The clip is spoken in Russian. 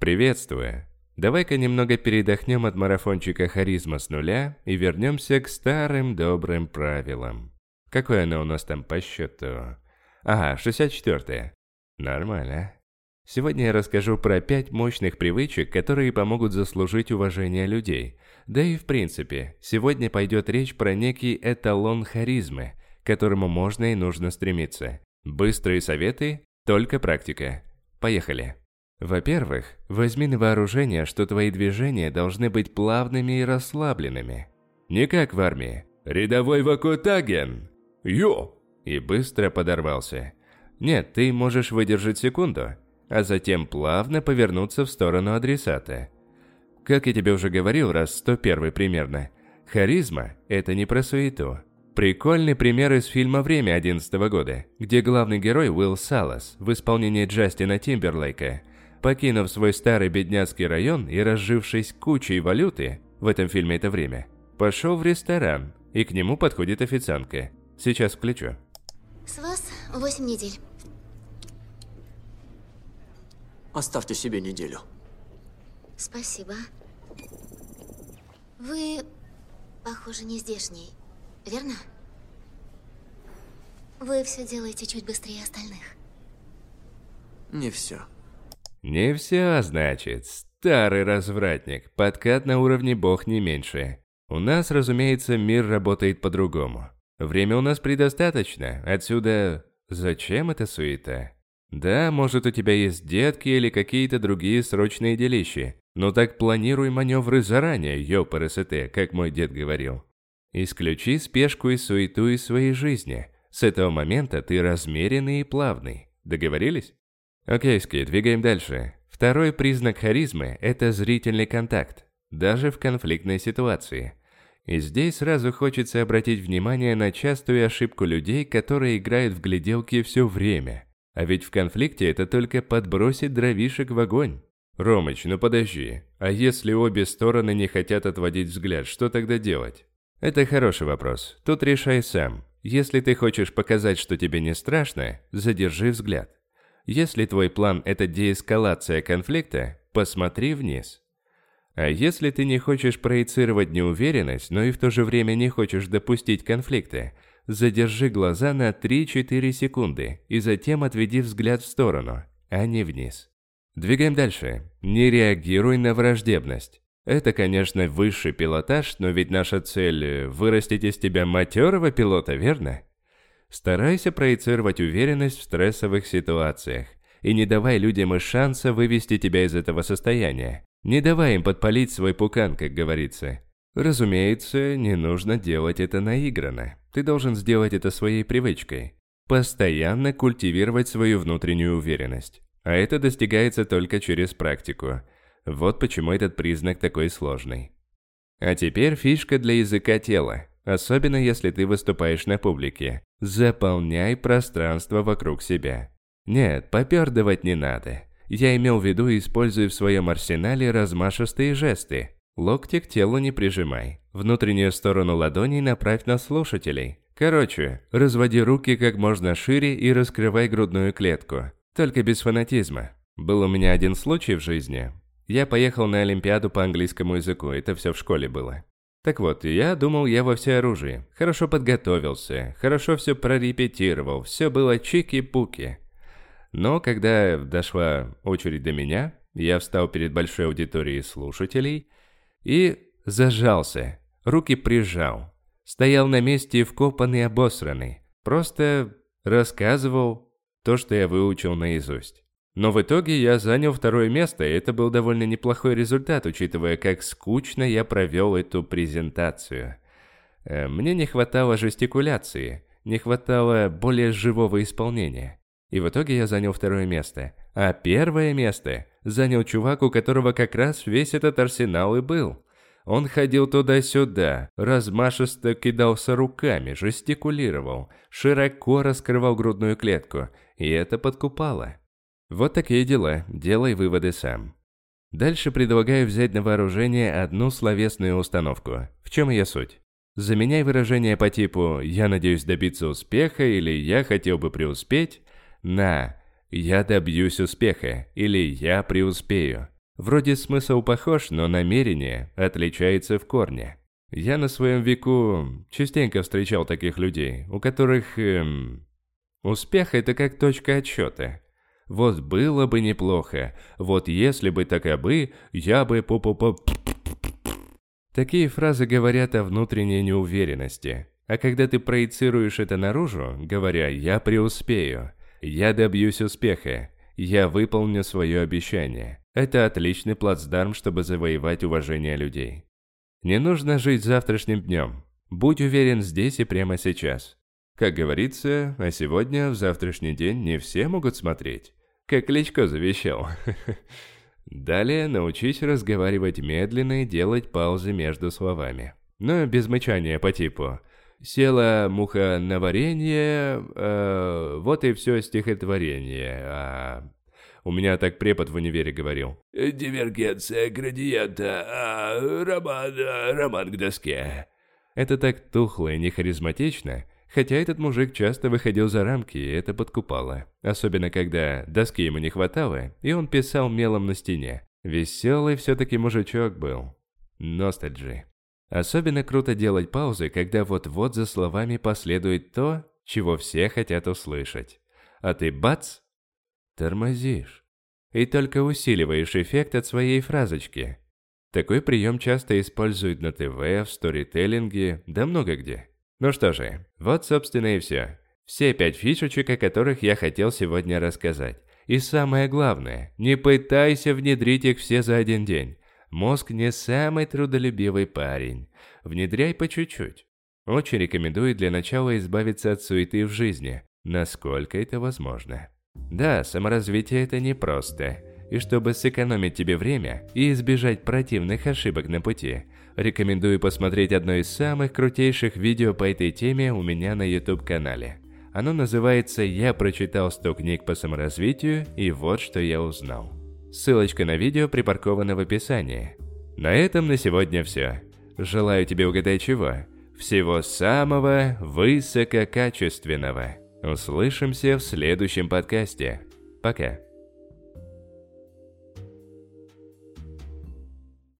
Приветствую. Давай-ка немного передохнем от марафончика харизма с нуля и вернемся к старым добрым правилам. Какое оно у нас там по счету? Ага, 64-е. Нормально. Сегодня я расскажу про пять мощных привычек, которые помогут заслужить уважение людей. Да и в принципе, сегодня пойдет речь про некий эталон харизмы, к которому можно и нужно стремиться. Быстрые советы, только практика. Поехали. Во-первых, возьми на вооружение, что твои движения должны быть плавными и расслабленными. Не как в армии. «Рядовой Вакутаген!» «Йо!» И быстро подорвался. Нет, ты можешь выдержать секунду, а затем плавно повернуться в сторону адресата. Как я тебе уже говорил раз 101 примерно, харизма – это не про суету. Прикольный пример из фильма «Время» 11 года, где главный герой Уилл Салас в исполнении Джастина Тимберлейка, покинув свой старый бедняцкий район и разжившись кучей валюты, в этом фильме это время, пошел в ресторан, и к нему подходит официантка. Сейчас включу. С вас 8 недель. Оставьте себе неделю. Спасибо. Вы, похоже, не здешний, верно? Вы все делаете чуть быстрее остальных. Не все. Не все, значит. Старый развратник. Подкат на уровне бог не меньше. У нас, разумеется, мир работает по-другому. Время у нас предостаточно. Отсюда... Зачем эта суета? Да, может у тебя есть детки или какие-то другие срочные делищи. Но так планируй маневры заранее, ёпрст, как мой дед говорил. Исключи спешку и суету из своей жизни. С этого момента ты размеренный и плавный. Договорились? Окей, Ски, двигаем дальше. Второй признак харизмы – это зрительный контакт, даже в конфликтной ситуации. И здесь сразу хочется обратить внимание на частую ошибку людей, которые играют в гляделки все время – а ведь в конфликте это только подбросит дровишек в огонь. Ромыч, ну подожди, а если обе стороны не хотят отводить взгляд, что тогда делать? Это хороший вопрос, тут решай сам. Если ты хочешь показать, что тебе не страшно, задержи взгляд. Если твой план – это деэскалация конфликта, посмотри вниз. А если ты не хочешь проецировать неуверенность, но и в то же время не хочешь допустить конфликта – Задержи глаза на 3-4 секунды и затем отведи взгляд в сторону, а не вниз. Двигаем дальше. Не реагируй на враждебность. Это, конечно, высший пилотаж, но ведь наша цель – вырастить из тебя матерого пилота, верно? Старайся проецировать уверенность в стрессовых ситуациях. И не давай людям и шанса вывести тебя из этого состояния. Не давай им подпалить свой пукан, как говорится. Разумеется, не нужно делать это наигранно. Ты должен сделать это своей привычкой. Постоянно культивировать свою внутреннюю уверенность. А это достигается только через практику. Вот почему этот признак такой сложный. А теперь фишка для языка тела. Особенно если ты выступаешь на публике. Заполняй пространство вокруг себя. Нет, попердывать не надо. Я имел в виду, используй в своем арсенале размашистые жесты. Локти к телу не прижимай. Внутреннюю сторону ладоней направь на слушателей. Короче, разводи руки как можно шире и раскрывай грудную клетку. Только без фанатизма. Был у меня один случай в жизни. Я поехал на Олимпиаду по английскому языку, это все в школе было. Так вот, я думал, я во всеоружии. Хорошо подготовился, хорошо все прорепетировал, все было чики-пуки. Но когда дошла очередь до меня, я встал перед большой аудиторией слушателей – и зажался, руки прижал. Стоял на месте вкопанный обосранный. Просто рассказывал то, что я выучил наизусть. Но в итоге я занял второе место, и это был довольно неплохой результат, учитывая, как скучно я провел эту презентацию. Э, мне не хватало жестикуляции, не хватало более живого исполнения. И в итоге я занял второе место. А первое место занял чувак, у которого как раз весь этот арсенал и был. Он ходил туда-сюда, размашисто кидался руками, жестикулировал, широко раскрывал грудную клетку, и это подкупало. Вот такие дела, делай выводы сам. Дальше предлагаю взять на вооружение одну словесную установку. В чем ее суть? Заменяй выражение по типу «я надеюсь добиться успеха» или «я хотел бы преуспеть» на «я добьюсь успеха» или «я преуспею». Вроде смысл похож, но намерение отличается в корне. Я на своем веку частенько встречал таких людей, у которых... Эм, успех – это как точка отсчета. Вот было бы неплохо, вот если бы так и бы, я бы по по по Такие фразы говорят о внутренней неуверенности. А когда ты проецируешь это наружу, говоря «я преуспею», «я добьюсь успеха», «я выполню свое обещание», это отличный плацдарм, чтобы завоевать уважение людей. Не нужно жить завтрашним днем. Будь уверен здесь и прямо сейчас. Как говорится, а сегодня в завтрашний день не все могут смотреть. Как Кличко завещал. Далее научись разговаривать медленно и делать паузы между словами. Но без мычания по типу «Села муха на варенье, э, вот и все стихотворение». А у меня так препод в универе говорил. «Дивергенция градиента, а роман, роман к доске». Это так тухло и не харизматично, хотя этот мужик часто выходил за рамки, и это подкупало. Особенно, когда доски ему не хватало, и он писал мелом на стене. Веселый все-таки мужичок был. Ностальджи. Особенно круто делать паузы, когда вот-вот за словами последует то, чего все хотят услышать. А ты бац, тормозишь. И только усиливаешь эффект от своей фразочки. Такой прием часто используют на ТВ, в сторителлинге, да много где. Ну что же, вот собственно и все. Все пять фишечек, о которых я хотел сегодня рассказать. И самое главное, не пытайся внедрить их все за один день. Мозг не самый трудолюбивый парень. Внедряй по чуть-чуть. Очень рекомендую для начала избавиться от суеты в жизни, насколько это возможно. Да, саморазвитие это непросто. И чтобы сэкономить тебе время и избежать противных ошибок на пути, рекомендую посмотреть одно из самых крутейших видео по этой теме у меня на YouTube-канале. Оно называется «Я прочитал 100 книг по саморазвитию и вот что я узнал». Ссылочка на видео припаркована в описании. На этом на сегодня все. Желаю тебе угадать чего? Всего самого высококачественного. Услышимся в следующем подкасте. Пока.